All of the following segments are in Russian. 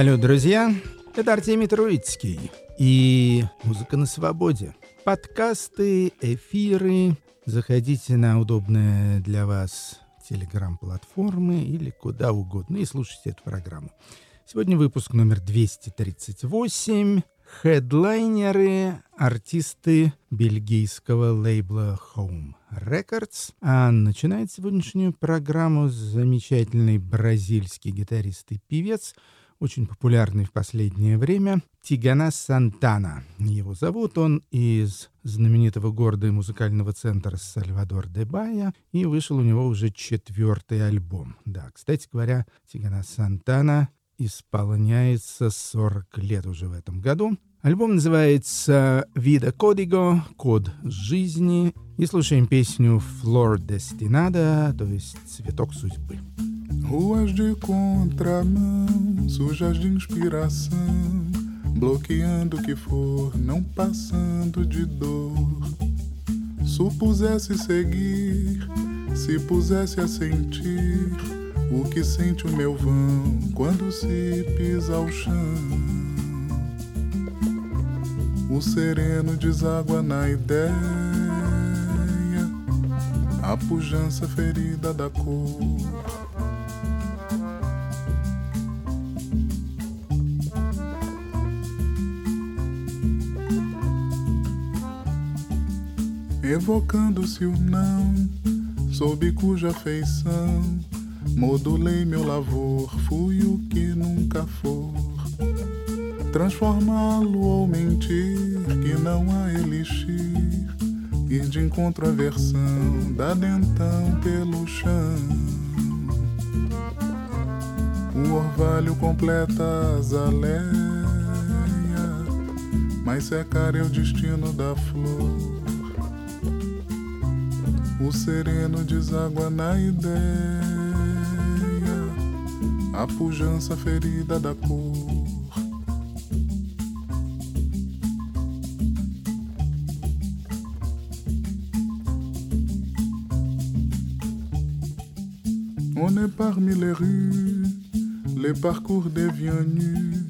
Салют, друзья! Это Артемий Троицкий и «Музыка на свободе». Подкасты, эфиры. Заходите на удобные для вас телеграм-платформы или куда угодно и слушайте эту программу. Сегодня выпуск номер 238. Хедлайнеры, артисты бельгийского лейбла Home Records. А начинает сегодняшнюю программу замечательный бразильский гитарист и певец, очень популярный в последнее время, Тигана Сантана. Его зовут он из знаменитого города и музыкального центра Сальвадор де Бая, и вышел у него уже четвертый альбом. Да, кстати говоря, Тигана Сантана исполняется 40 лет уже в этом году. Альбом называется «Vida Código», «Код жизни», и слушаем песню «Flor Destinada», то есть «Цветок судьбы». Ruas de contramão, sujas de inspiração, bloqueando o que for, não passando de dor. Supusesse seguir, se pusesse a sentir o que sente o meu vão quando se pisa ao chão. O sereno deságua na ideia, a pujança ferida da cor. Evocando-se o não, sob cuja feição modulei meu lavor, fui o que nunca for. Transformá-lo ou mentir, que não há elixir, ir de encontro à versão, da dentão pelo chão. O orvalho completa a azaleia, mas secar é o destino da flor. O sereno deságua na ideia, a pujança ferida da cor. On est parmi les rues, les parcours deviennent nus,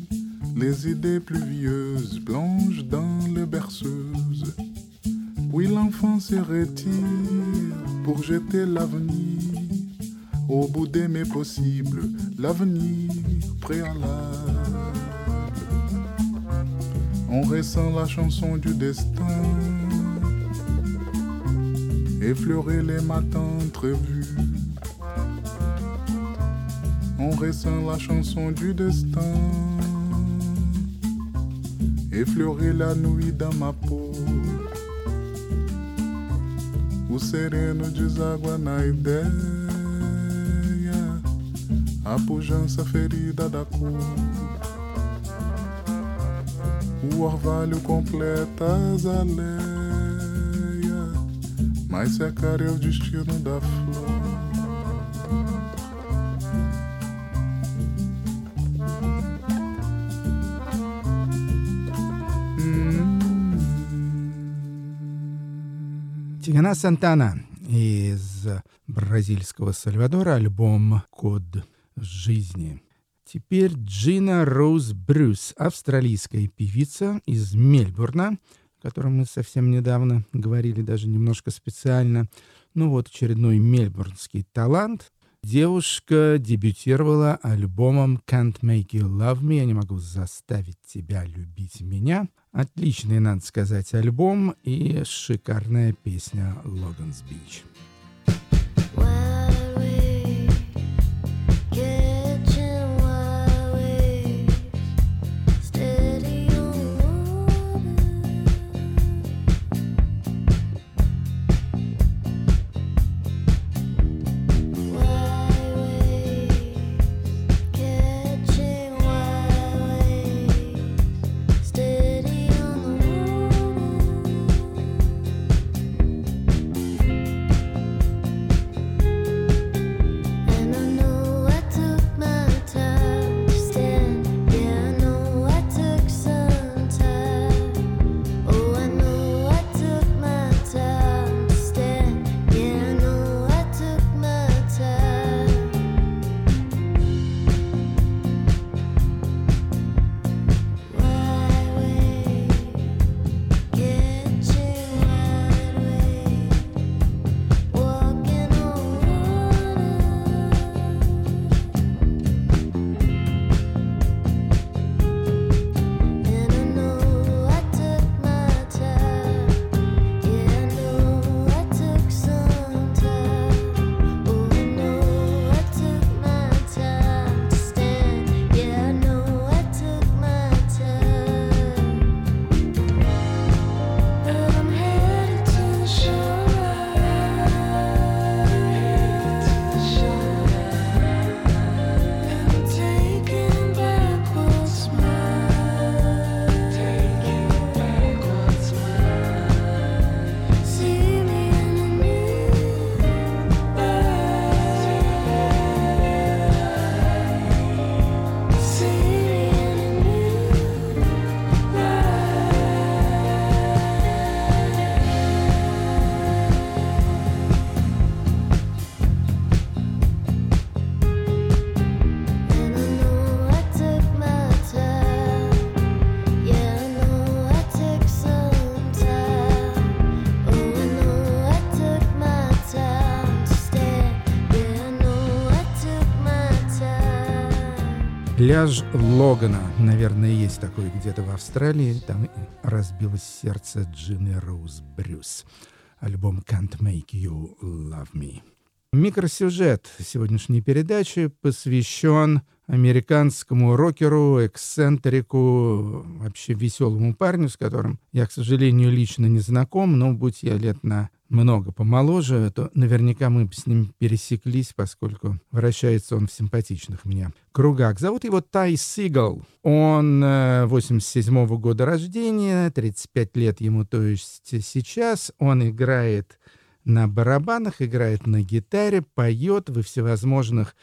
les idées pluvieuses plongent dans les berceuses. Puis l'enfant se retire pour jeter l'avenir au bout des mes possibles, l'avenir préalable. On ressent la chanson du destin, effleurer les matins prévus. On ressent la chanson du destin, effleurer la nuit dans ma sereno deságua na ideia, a pujança ferida da cor. O orvalho completa as aleias, mas secar é o destino da flor. Тигана Сантана из бразильского Сальвадора, альбом «Код жизни». Теперь Джина Роуз Брюс, австралийская певица из Мельбурна, о котором мы совсем недавно говорили, даже немножко специально. Ну вот, очередной мельбурнский талант. Девушка дебютировала альбомом «Can't Make You Love Me» «Я не могу заставить тебя любить меня». Отличный, надо сказать, альбом и шикарная песня «Логанс Бич». Пляж Логана, наверное, есть такой где-то в Австралии. Там разбилось сердце Джины Роуз Брюс. Альбом «Can't Make You Love Me». Микросюжет сегодняшней передачи посвящен американскому рокеру, эксцентрику, вообще веселому парню, с которым я, к сожалению, лично не знаком, но будь я лет на много помоложе, то наверняка мы с ним пересеклись, поскольку вращается он в симпатичных мне кругах. Зовут его Тай Сигал. Он 87 -го года рождения, 35 лет ему, то есть сейчас. Он играет на барабанах, играет на гитаре, поет во всевозможных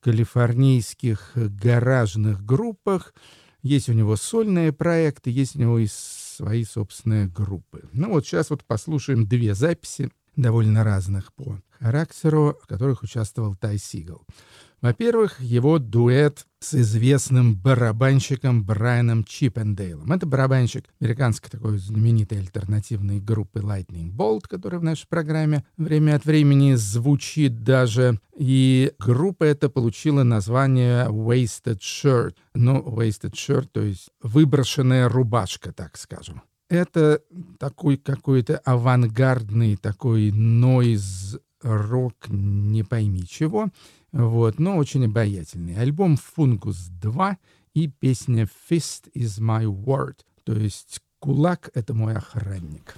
калифорнийских гаражных группах. Есть у него сольные проекты, есть у него и свои собственные группы. Ну вот сейчас вот послушаем две записи, довольно разных по характеру, в которых участвовал Тай Сигал. Во-первых, его дуэт с известным барабанщиком Брайаном Чиппендейлом. Это барабанщик американской такой знаменитой альтернативной группы Lightning Bolt, которая в нашей программе время от времени звучит даже. И группа эта получила название Wasted Shirt. Ну, Wasted Shirt, то есть выброшенная рубашка, так скажем. Это такой какой-то авангардный такой нойз рок, не пойми чего. Вот, но очень обаятельный. Альбом «Фунгус 2» и песня «Fist is my word», то есть «Кулак — это мой охранник».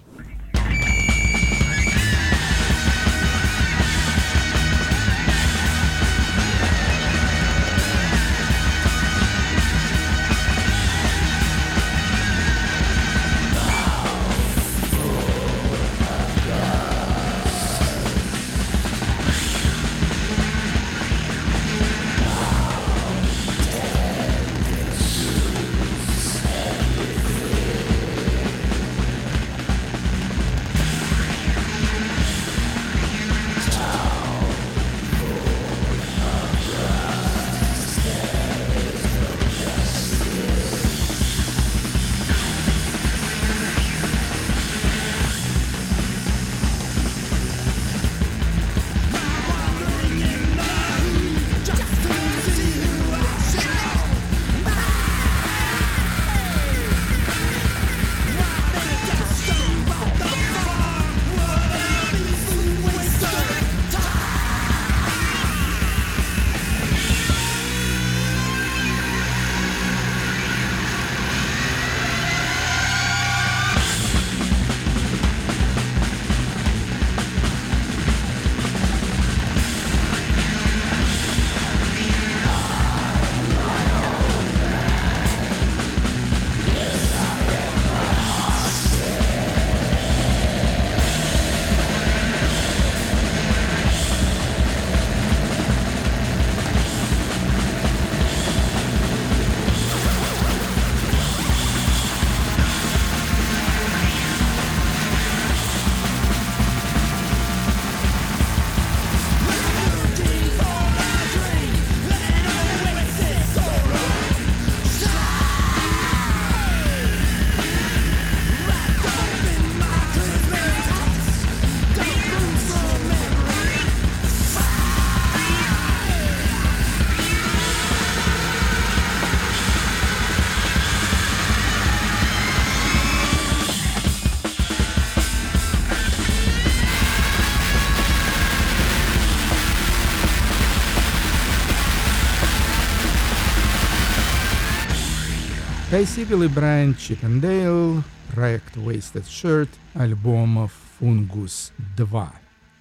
Кай Сигал и Брайан Чиппендейл, проект Wasted Shirt, альбома Fungus 2.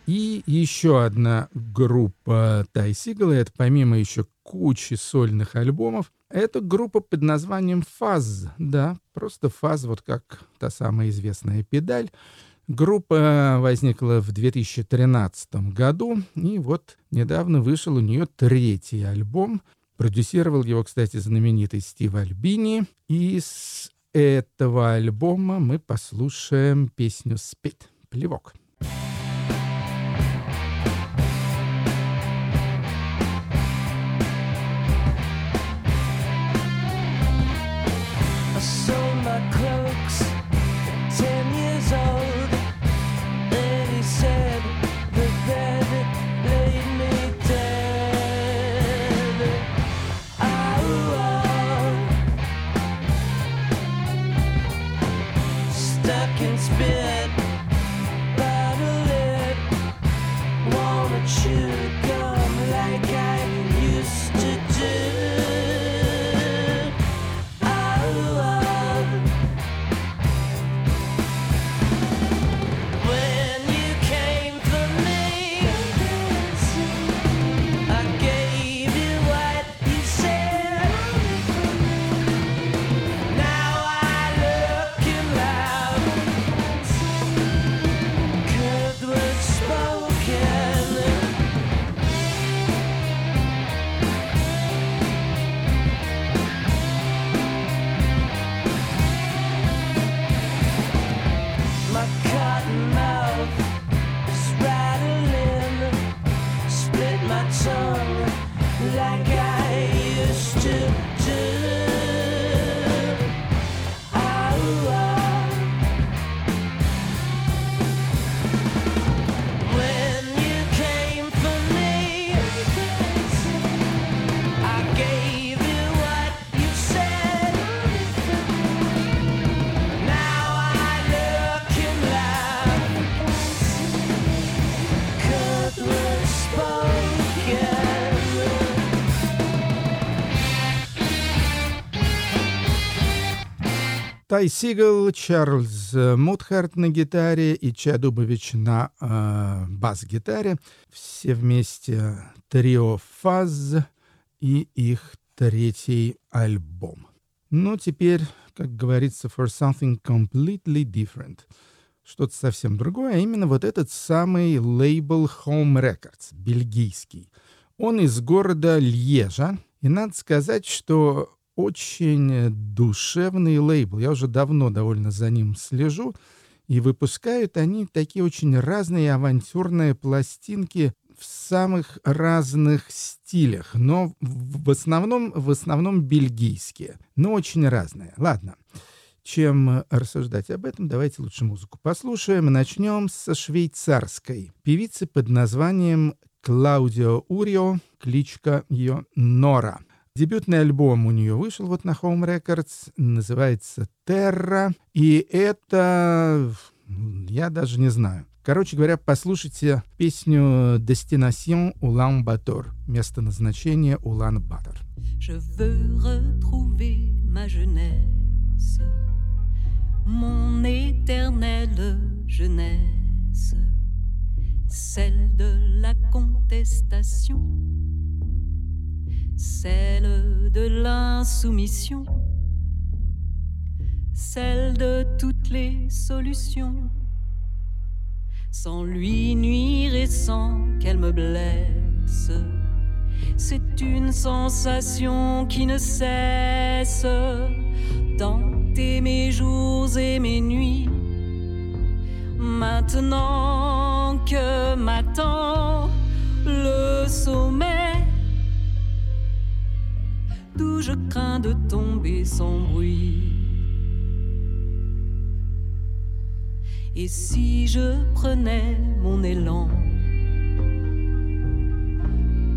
И еще одна группа Тай Сигала, это помимо еще кучи сольных альбомов, это группа под названием Фаз, да, просто Фаз, вот как та самая известная педаль. Группа возникла в 2013 году, и вот недавно вышел у нее третий альбом Продюсировал его, кстати, знаменитый Стив Альбини. И с этого альбома мы послушаем песню «Спит» — «Плевок». been Тай Сигал, Чарльз Мутхарт на гитаре и Ча Дубович на э, бас-гитаре. Все вместе трио «Фаз» и их третий альбом. Ну, теперь, как говорится, for something completely different. Что-то совсем другое, а именно вот этот самый лейбл Home Records, бельгийский. Он из города Льежа, и надо сказать, что очень душевный лейбл. Я уже давно довольно за ним слежу. И выпускают они такие очень разные авантюрные пластинки в самых разных стилях, но в основном, в основном бельгийские, но очень разные. Ладно, чем рассуждать об этом, давайте лучше музыку послушаем. Начнем со швейцарской певицы под названием Клаудио Урио, кличка ее Нора. Дебютный альбом у нее вышел вот на Home Records, называется «Terra», и это... я даже не знаю. Короче говоря, послушайте песню «Destination Улан-Батор», место назначения Улан-Батор. Je veux retrouver ma jeunesse, mon éternelle jeunesse, celle de la contestation celle de l'insoumission, celle de toutes les solutions, sans lui nuire et sans qu'elle me blesse. C'est une sensation qui ne cesse d'hanter mes jours et mes nuits. Maintenant que m'attend le sommet d'où je crains de tomber sans bruit. Et si je prenais mon élan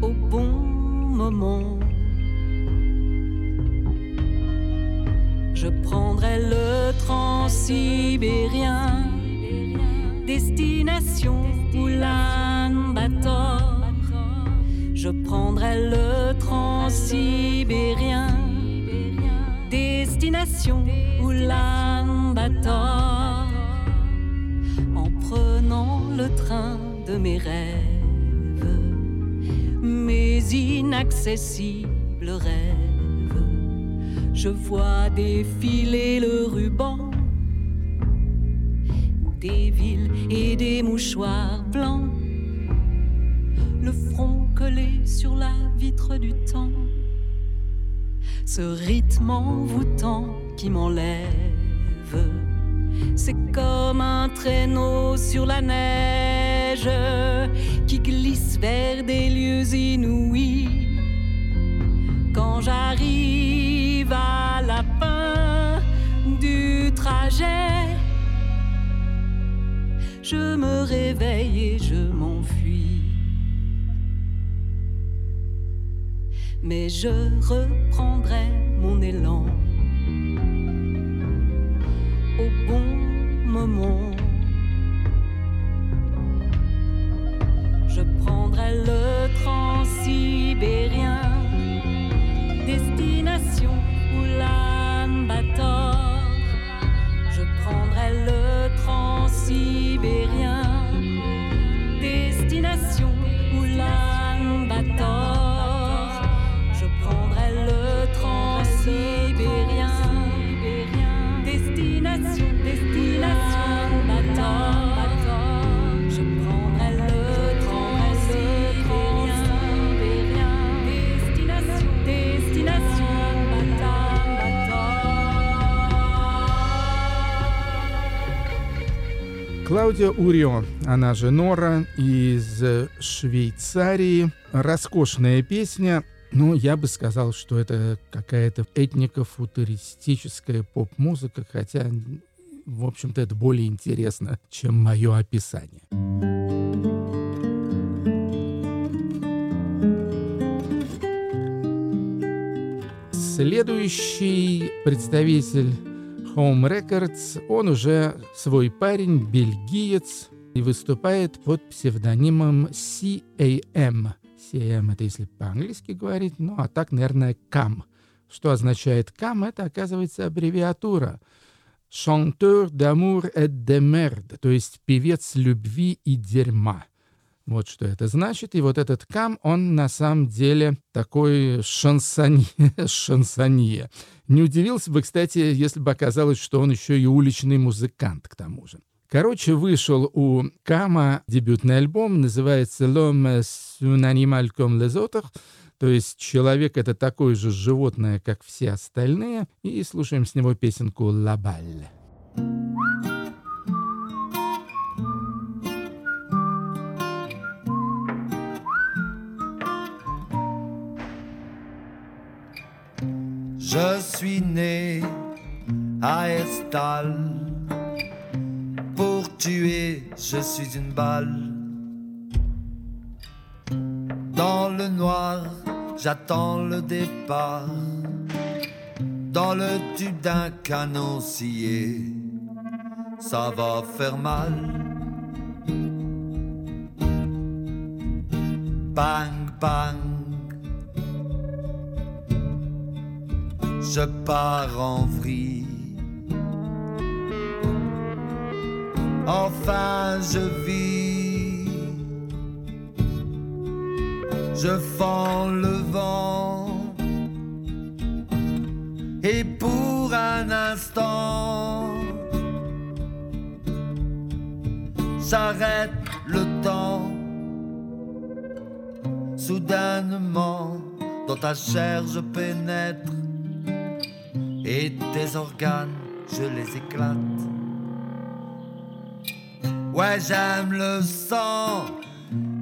au bon moment, je prendrais le transsibérien, destination Oulan-Bator je prendrai le transsibérien, destination Oulan-Bator, en prenant le train de mes rêves, mes inaccessibles rêves. Je vois défiler le ruban des villes et des mouchoirs blancs sur la vitre du temps. Ce rythme envoûtant qui m'enlève, c'est comme un traîneau sur la neige qui glisse vers des lieux inouïs. Quand j'arrive à la fin du trajet, je me réveille et je m'enfuis. Mais je reprendrai mon élan au bon moment. Je prendrai le transsibérien, destination Oulan-Bator. Клаудия Урио, она же Нора из Швейцарии. Роскошная песня. Ну, я бы сказал, что это какая-то этнико-футуристическая поп-музыка, хотя, в общем-то, это более интересно, чем мое описание. Следующий представитель Home Records, он уже свой парень, бельгиец, и выступает под псевдонимом CAM. CAM это если по-английски говорить, ну а так, наверное, CAM. Что означает CAM? Это, оказывается, аббревиатура. Chanteur d'amour et de merde, то есть певец любви и дерьма. Вот что это значит. И вот этот кам, он на самом деле такой шансонье. шансонье. Не удивился бы, кстати, если бы оказалось, что он еще и уличный музыкант к тому же. Короче, вышел у Кама дебютный альбом, называется «L'homme un animal comme les autres», то есть человек — это такое же животное, как все остальные, и слушаем с него песенку «La balle». Je suis né à Estal. Pour tuer, je suis une balle. Dans le noir, j'attends le départ. Dans le tube d'un canon scié, ça va faire mal. Bang, bang. Je pars en vrille. Enfin je vis, je fends le vent, et pour un instant, s'arrête le temps. Soudainement, dans ta chair je pénètre et tes organes, je les éclate. Ouais, j'aime le sang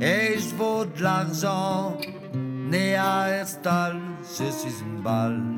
et je vaux de l'argent. Né à Herstal, je suis une balle.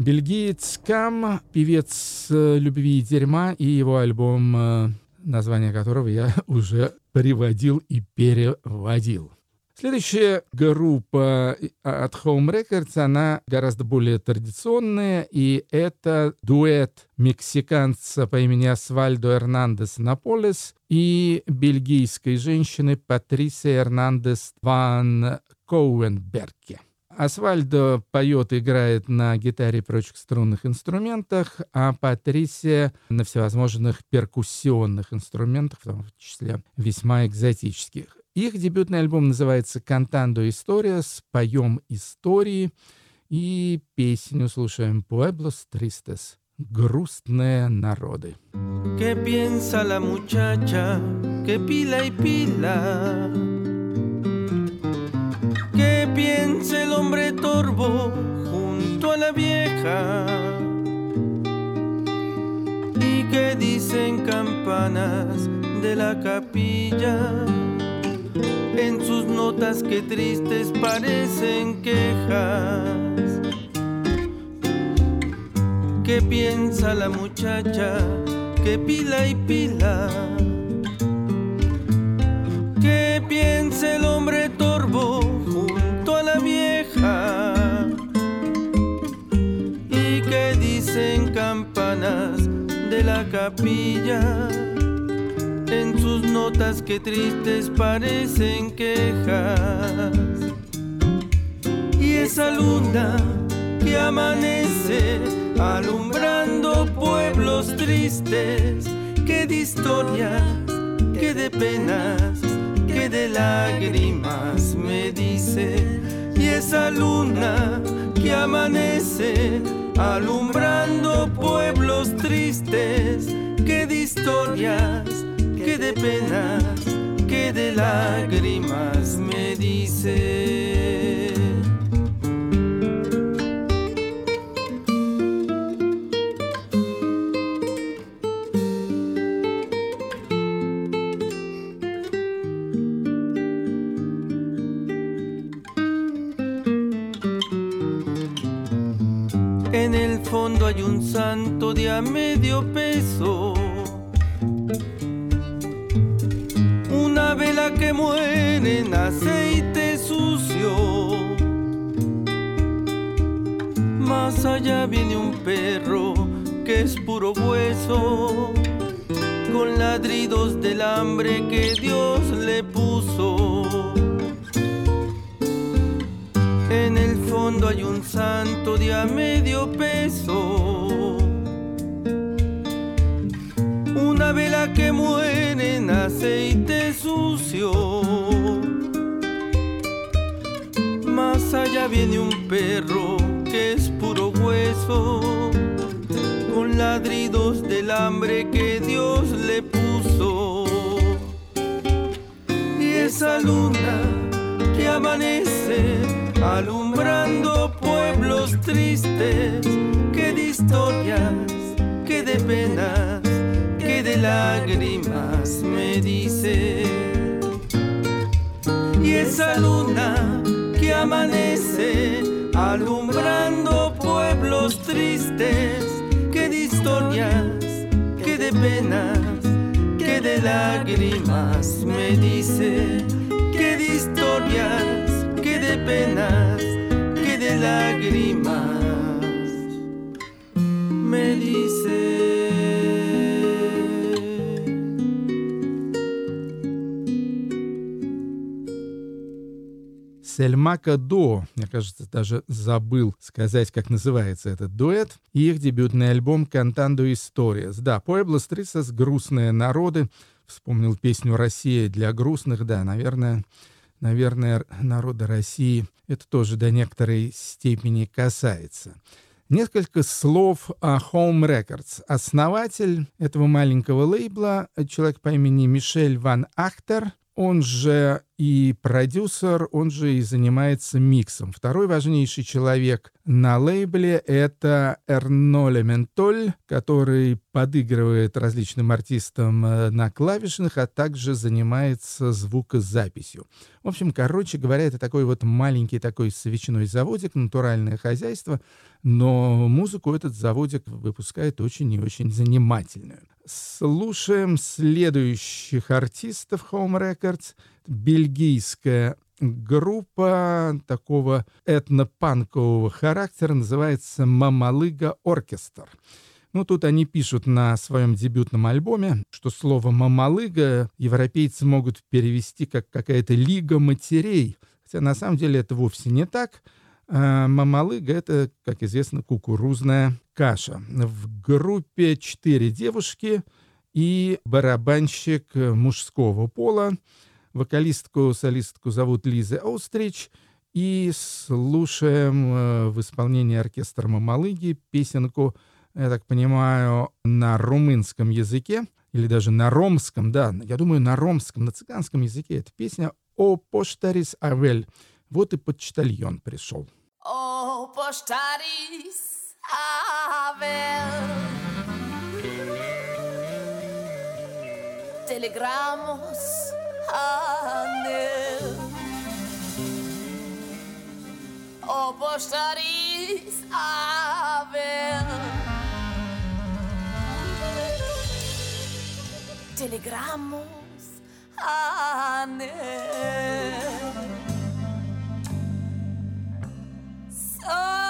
Бельгиец Кам, певец э, любви и дерьма, и его альбом, э, название которого я уже приводил и переводил. Следующая группа э, от Home Records, она гораздо более традиционная, и это дуэт мексиканца по имени Асвальдо Эрнандес Наполес и бельгийской женщины Патрисия Эрнандес Ван Коуенберге. Асвальдо поет, играет на гитаре и прочих струнных инструментах, а Патрисия на всевозможных перкуссионных инструментах, в том числе весьма экзотических. Их дебютный альбом называется «Кантандо История» с «Поем истории» и песню слушаем «Pueblos Tristes» грустные народы. ¿Qué piensa la muchacha que pila y pila? Junto a la vieja y que dicen campanas de la capilla en sus notas que tristes parecen quejas. ¿Qué piensa la muchacha que pila y pila? ¿Qué piensa el hombre torvo de la capilla? En sus notas que tristes parecen quejas. Y esa luna que amanece alumbrando pueblos tristes, que de historias, que de penas que de lágrimas me dice y esa luna que amanece alumbrando pueblos tristes que de historias que de penas, que de lágrimas me dice. Santo de a medio peso. Una vela que muere en aceite sucio. Más allá viene un perro que es puro hueso. Con ladridos del hambre que Dios le puso. En el fondo hay un santo de a medio aceite sucio. Más allá viene un perro que es puro hueso. Con ladridos del hambre que Dios le puso. Y esa luna que amanece alumbrando pueblos tristes, que de historias, que de penas, de lágrimas me dice. Y esa luna que amanece alumbrando pueblos tristes, que de historias, que de penas, que de lágrimas me dice, que de historias que de penas, que de lágrimas me dice. Сельмака До, мне кажется, даже забыл сказать, как называется этот дуэт, и их дебютный альбом «Cantando Historias». Да, Pueblos Tristes «Грустные народы». Вспомнил песню «Россия для грустных». Да, наверное, наверное, народа России это тоже до некоторой степени касается. Несколько слов о Home Records. Основатель этого маленького лейбла, человек по имени Мишель Ван Ахтер, он же и продюсер, он же и занимается миксом. Второй важнейший человек на лейбле — это Эрноле Ментоль, который подыгрывает различным артистам на клавишных, а также занимается звукозаписью. В общем, короче говоря, это такой вот маленький такой свечной заводик, натуральное хозяйство, но музыку этот заводик выпускает очень и очень занимательную. Слушаем следующих артистов Home Records. Бельгийская группа такого этнопанкового характера называется «Мамалыга Оркестр». Ну, тут они пишут на своем дебютном альбоме, что слово «мамалыга» европейцы могут перевести как какая-то «лига матерей», хотя на самом деле это вовсе не так. А мамалыга — это, как известно, кукурузная каша. В группе четыре девушки и барабанщик мужского пола. Вокалистку, солистку зовут Лиза Оустрич. И слушаем в исполнении оркестра Мамалыги песенку, я так понимаю, на румынском языке, или даже на ромском, да, я думаю, на ромском, на цыганском языке. Это песня «О поштарис авель». Вот и почтальон пришел. О поштарис авель Telegramos ανέμ όπως τα ρίσαβεν Telegramos ανέμ So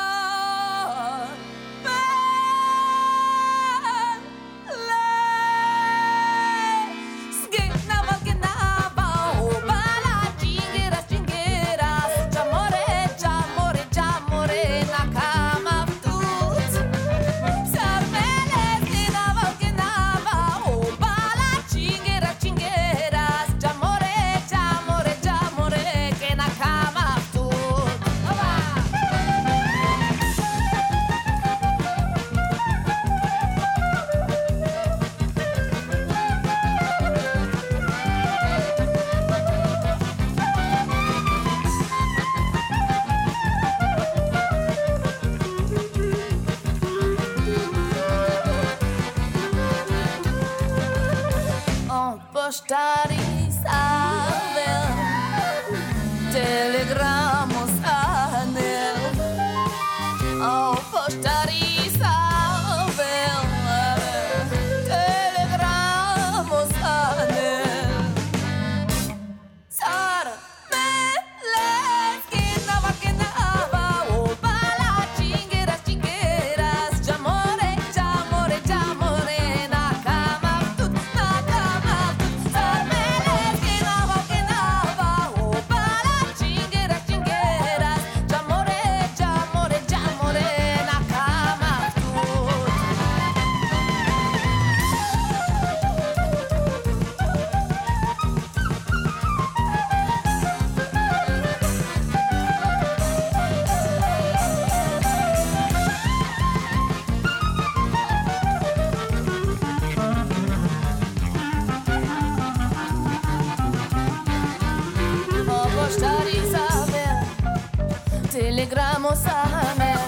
Telegramos anel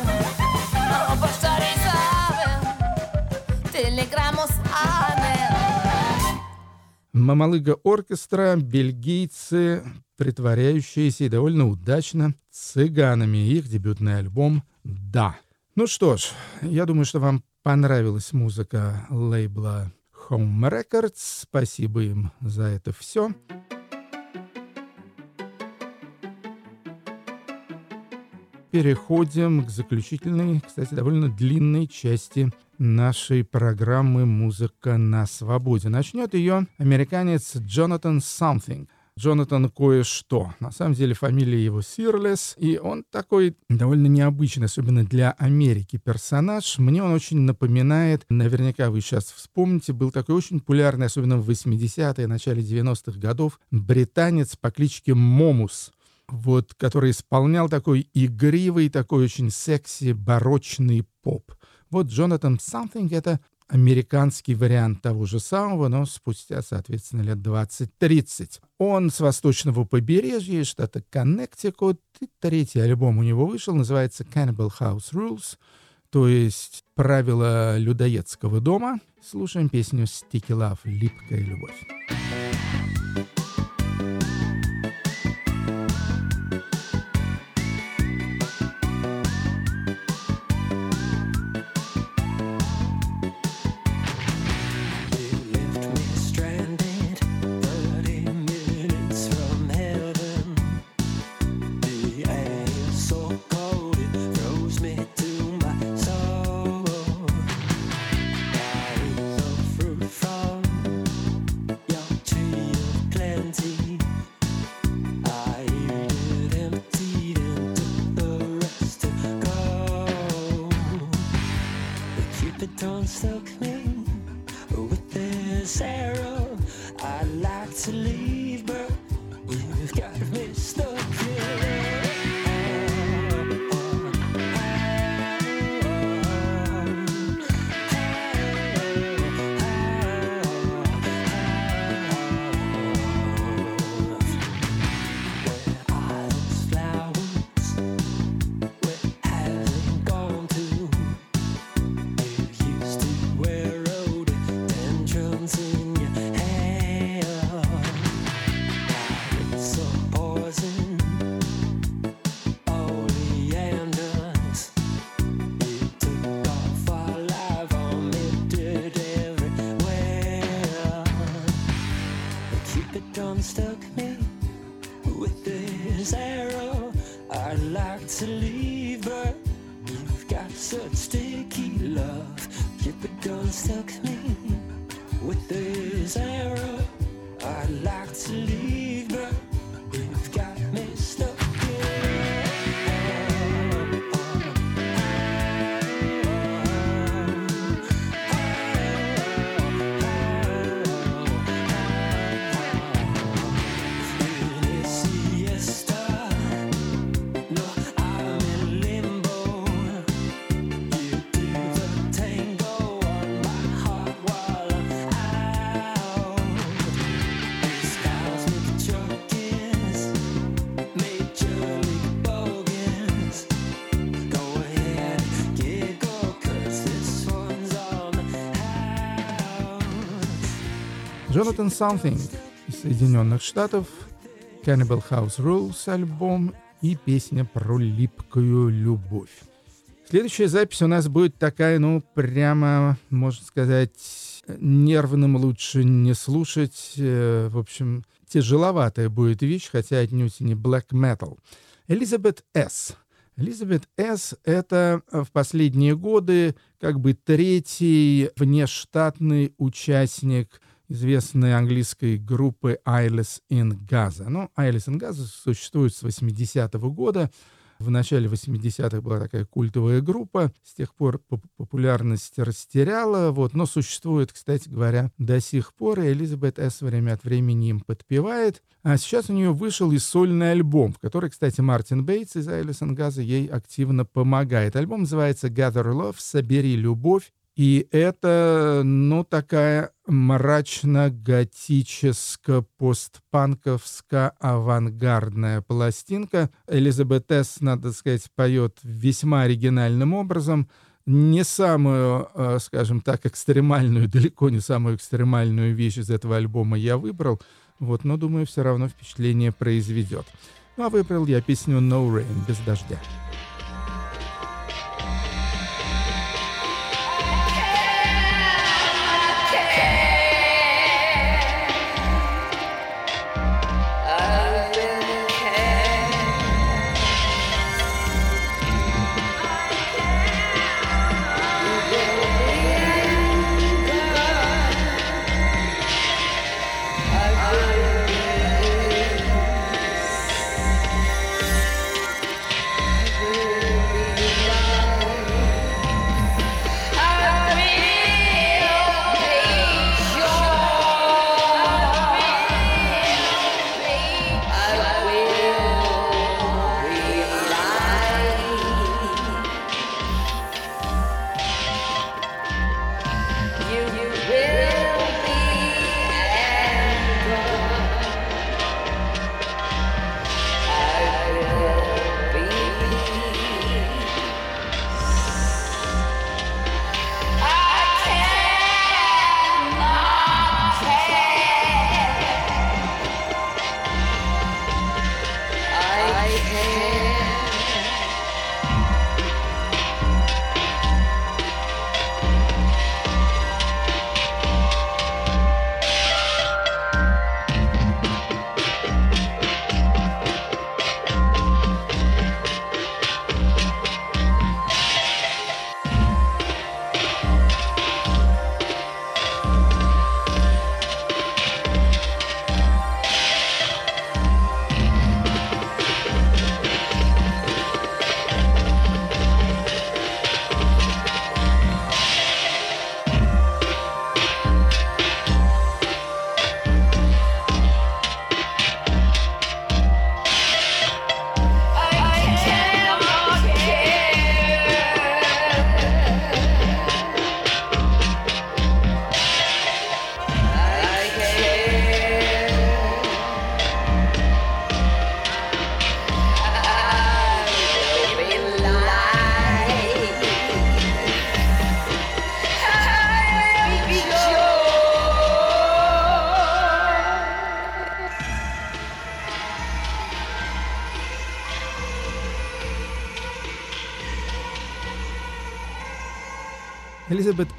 O postarizável Telegramos anel Мамалыга оркестра, бельгийцы, притворяющиеся и довольно удачно цыганами. Их дебютный альбом «Да». Ну что ж, я думаю, что вам понравилась музыка лейбла Home Records. Спасибо им за это все. Переходим к заключительной, кстати, довольно длинной части нашей программы «Музыка на свободе». Начнет ее американец Джонатан Something. Джонатан кое-что. На самом деле фамилия его Сирлес, и он такой довольно необычный, особенно для Америки персонаж. Мне он очень напоминает, наверняка вы сейчас вспомните, был такой очень популярный, особенно в 80-е, начале 90-х годов, британец по кличке Момус вот, который исполнял такой игривый, такой очень секси, барочный поп. Вот Джонатан Something — это американский вариант того же самого, но спустя, соответственно, лет 20-30. Он с восточного побережья штата Коннектикут. И третий альбом у него вышел, называется Cannibal House Rules, то есть «Правила людоедского дома». Слушаем песню «Sticky Love» — «Липкая любовь». Джонатан Something из Соединенных Штатов. Cannibal House Rules альбом и песня про липкую любовь. Следующая запись у нас будет такая, ну, прямо, можно сказать, нервным лучше не слушать. Э, В общем, тяжеловатая будет вещь, хотя отнюдь не black metal. Элизабет С. Элизабет С. — это в последние годы как бы третий внештатный участник известной английской группы Eyeless in Gaza. Ну, Eyeless in Gaza существует с 80-го года. В начале 80-х была такая культовая группа, с тех пор поп- популярность растеряла, вот, но существует, кстати говоря, до сих пор, и Элизабет С. время от времени им подпевает. А сейчас у нее вышел и сольный альбом, в который, кстати, Мартин Бейтс из Айлис Газа ей активно помогает. Альбом называется «Gather Love» — «Собери любовь». И это, ну, такая мрачно-готическо-постпанковско-авангардная пластинка. Элизабет С., надо сказать, поет весьма оригинальным образом. Не самую, э, скажем так, экстремальную, далеко не самую экстремальную вещь из этого альбома я выбрал, вот, но, думаю, все равно впечатление произведет. Ну, а выбрал я песню «No Rain» без дождя.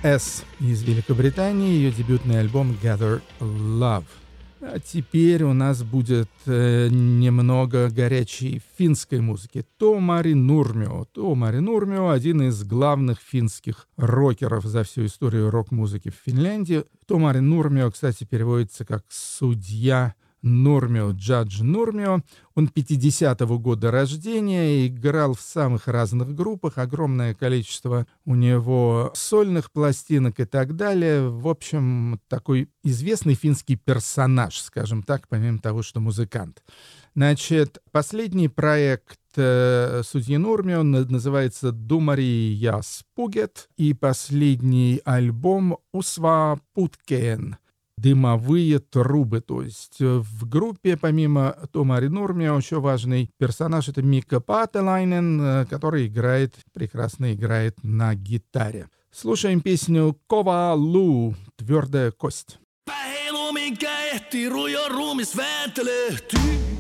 С. из Великобритании, ее дебютный альбом Gather Love. А теперь у нас будет э, немного горячей финской музыки. Томари Нурмио. Томари Нурмио — один из главных финских рокеров за всю историю рок-музыки в Финляндии. Томари Нурмио, кстати, переводится как «судья Нурмио, Джадж Нурмио. Он 50-го года рождения, играл в самых разных группах, огромное количество у него сольных пластинок и так далее. В общем, такой известный финский персонаж, скажем так, помимо того, что музыкант. Значит, последний проект э, судьи Нурмио на- называется «Думари я спугет» и последний альбом «Усва Путкен» дымовые трубы. То есть э, в группе, помимо Томари Нурмио, еще важный персонаж — это Мика Пателайнен, э, который играет, прекрасно играет на гитаре. Слушаем песню «Кова Лу» «Твердая кость». Päilumin ehti rujo ruumis vääntelehtyy.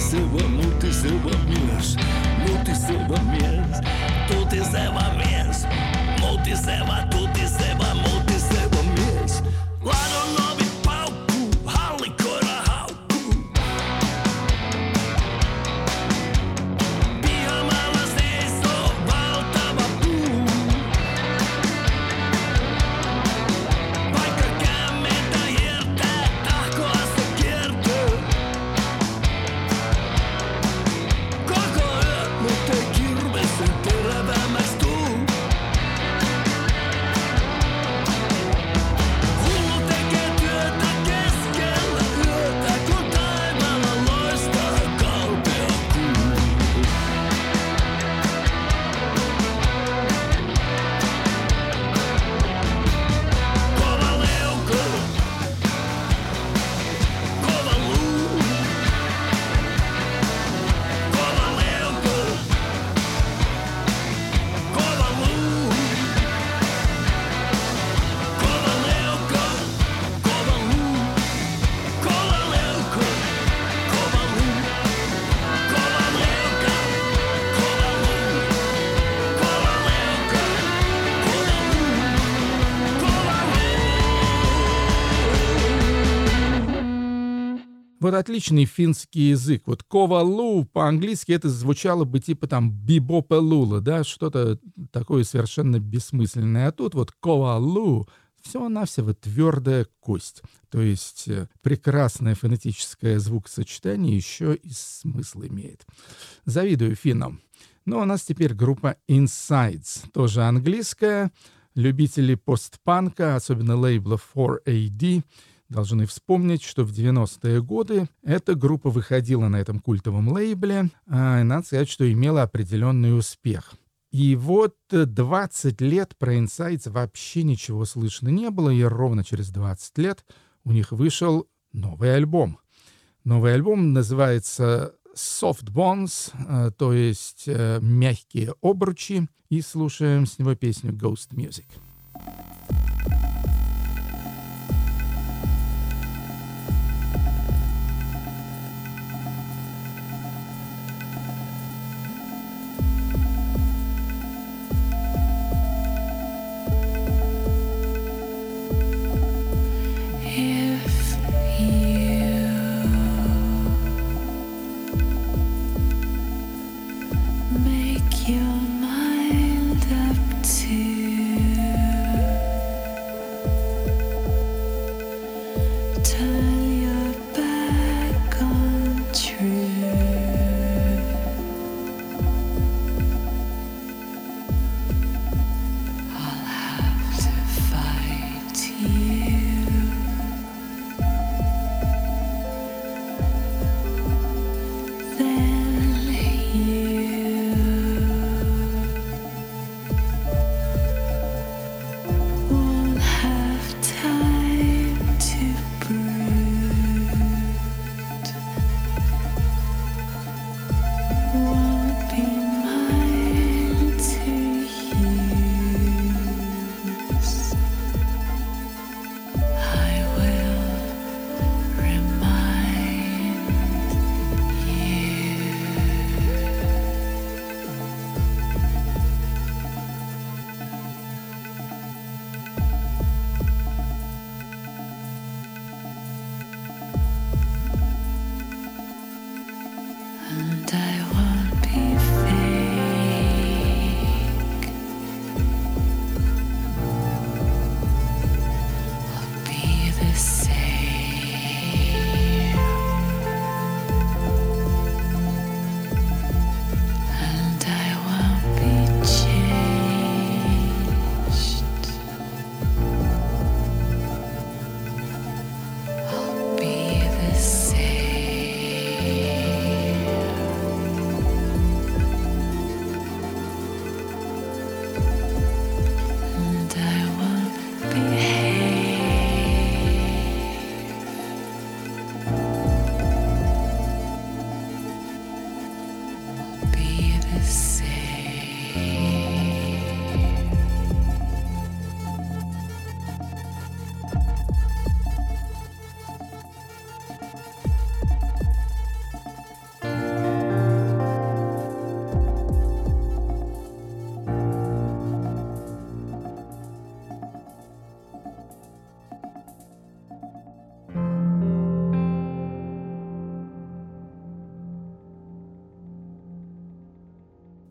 multiseba, multiseba mês, multiseba mês, tu te seba mês, multiseba, tu te seva mês. Вот отличный финский язык. Вот ковалу по-английски это звучало бы типа там бибопелула, да, что-то такое совершенно бессмысленное. А тут вот ковалу всего-навсего твердая кость. То есть э, прекрасное фонетическое звукосочетание еще и смысл имеет. Завидую финнам. Ну, а у нас теперь группа Insides, тоже английская. Любители постпанка, особенно лейбла 4AD, должны вспомнить, что в 90-е годы эта группа выходила на этом культовом лейбле, а, и надо сказать, что имела определенный успех. И вот 20 лет про Insights вообще ничего слышно не было, и ровно через 20 лет у них вышел новый альбом. Новый альбом называется Soft Bones, э, то есть э, мягкие обручи, и слушаем с него песню Ghost Music.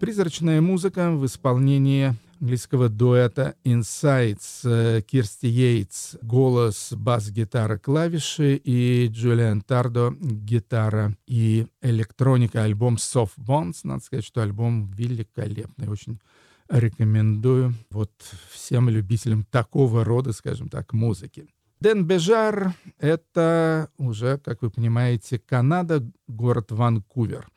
Призрачная музыка в исполнении английского дуэта Insights э, Кирсти Йейтс, голос, бас-гитара, клавиши и Джулиан Тардо, гитара и электроника. Альбом Soft Bones. Надо сказать, что альбом великолепный. Очень рекомендую вот всем любителям такого рода, скажем так, музыки. Ден Бежар — это уже, как вы понимаете, Канада, город Ванкувер.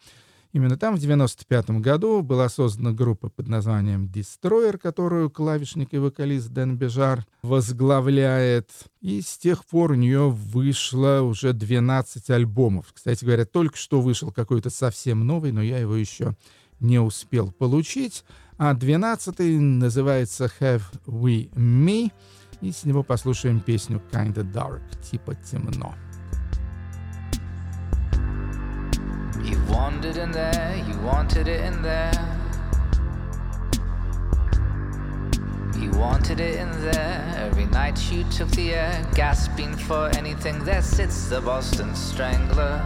Именно там в 95 году была создана группа под названием Destroyer, которую клавишник и вокалист Дэн Бежар возглавляет. И с тех пор у нее вышло уже 12 альбомов. Кстати говоря, только что вышел какой-то совсем новый, но я его еще не успел получить. А 12 называется Have We Me, и с него послушаем песню Kinda Dark, типа темно. You wanted in there, you wanted it in there. You wanted it in there. Every night you took the air, gasping for anything. There sits the Boston Strangler.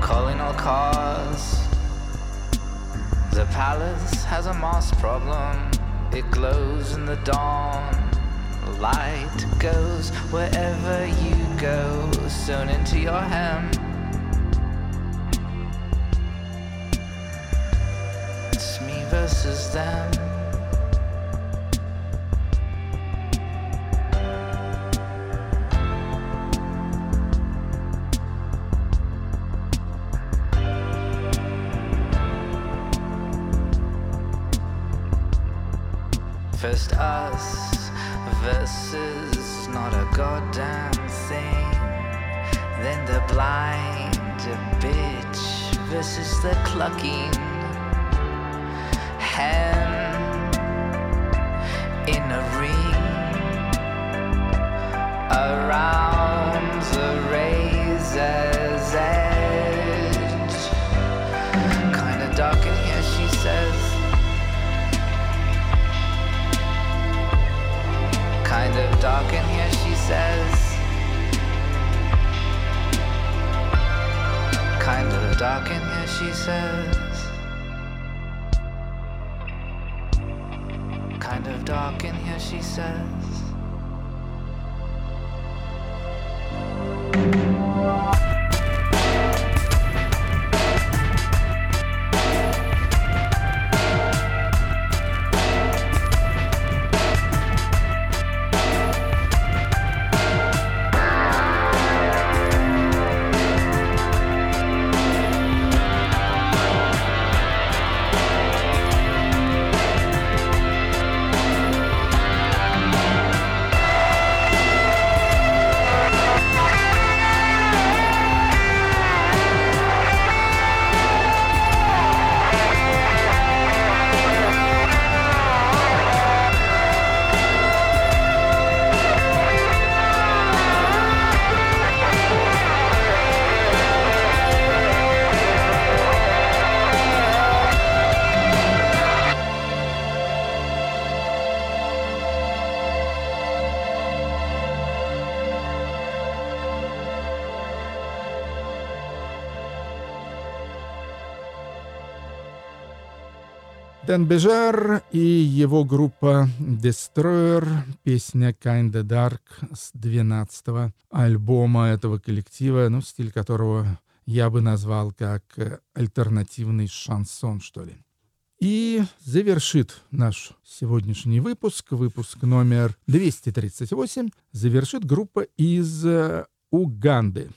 Calling all cars. The palace has a moss problem. It glows in the dawn. Light goes wherever you go, sewn into your hem. It's me versus them. Versus not a goddamn thing. Then the blind bitch versus the clucking hen in a ring around dark in here, she says. Kind of dark in here, she says. Дэн Бежар и его группа Destroyer, песня Kinda Dark с 12 альбома этого коллектива, ну, стиль которого я бы назвал как э, альтернативный шансон, что ли. И завершит наш сегодняшний выпуск, выпуск номер 238, завершит группа из э, Уганды.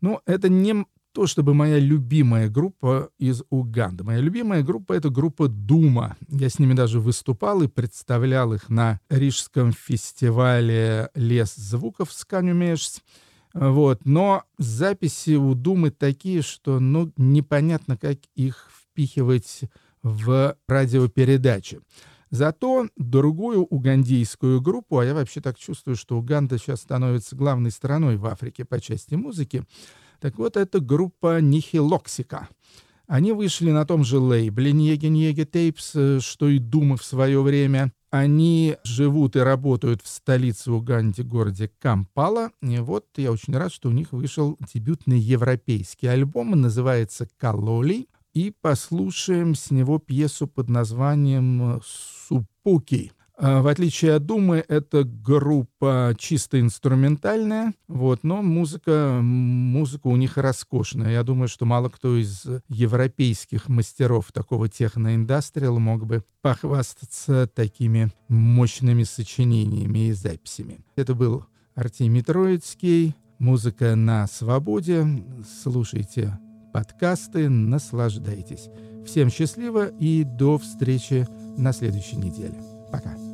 Ну, это не то чтобы моя любимая группа из Уганды. Моя любимая группа — это группа Дума. Я с ними даже выступал и представлял их на Рижском фестивале «Лес звуков» с Канюмешс. Вот. Но записи у Думы такие, что ну, непонятно, как их впихивать в радиопередачи. Зато другую угандийскую группу, а я вообще так чувствую, что Уганда сейчас становится главной страной в Африке по части музыки, так вот, это группа Nihiloxica. Они вышли на том же лейбле Nyege Nyege Tapes, что и Дума в свое время. Они живут и работают в столице Уганди, городе Кампала. И вот я очень рад, что у них вышел дебютный европейский альбом. Называется «Kaloli». И послушаем с него пьесу под названием «Supuki». А, В отличие от Думы, это группа чисто инструментальная, вот, но музыка, музыка у них роскошная. Я думаю, что мало кто из европейских мастеров такого техноиндастриала мог бы похвастаться такими мощными сочинениями и записями. Это был Артемий Троицкий, музыка на свободе. Слушайте подкасты, наслаждайтесь. Всем счастливо и до встречи на следующей неделе. para.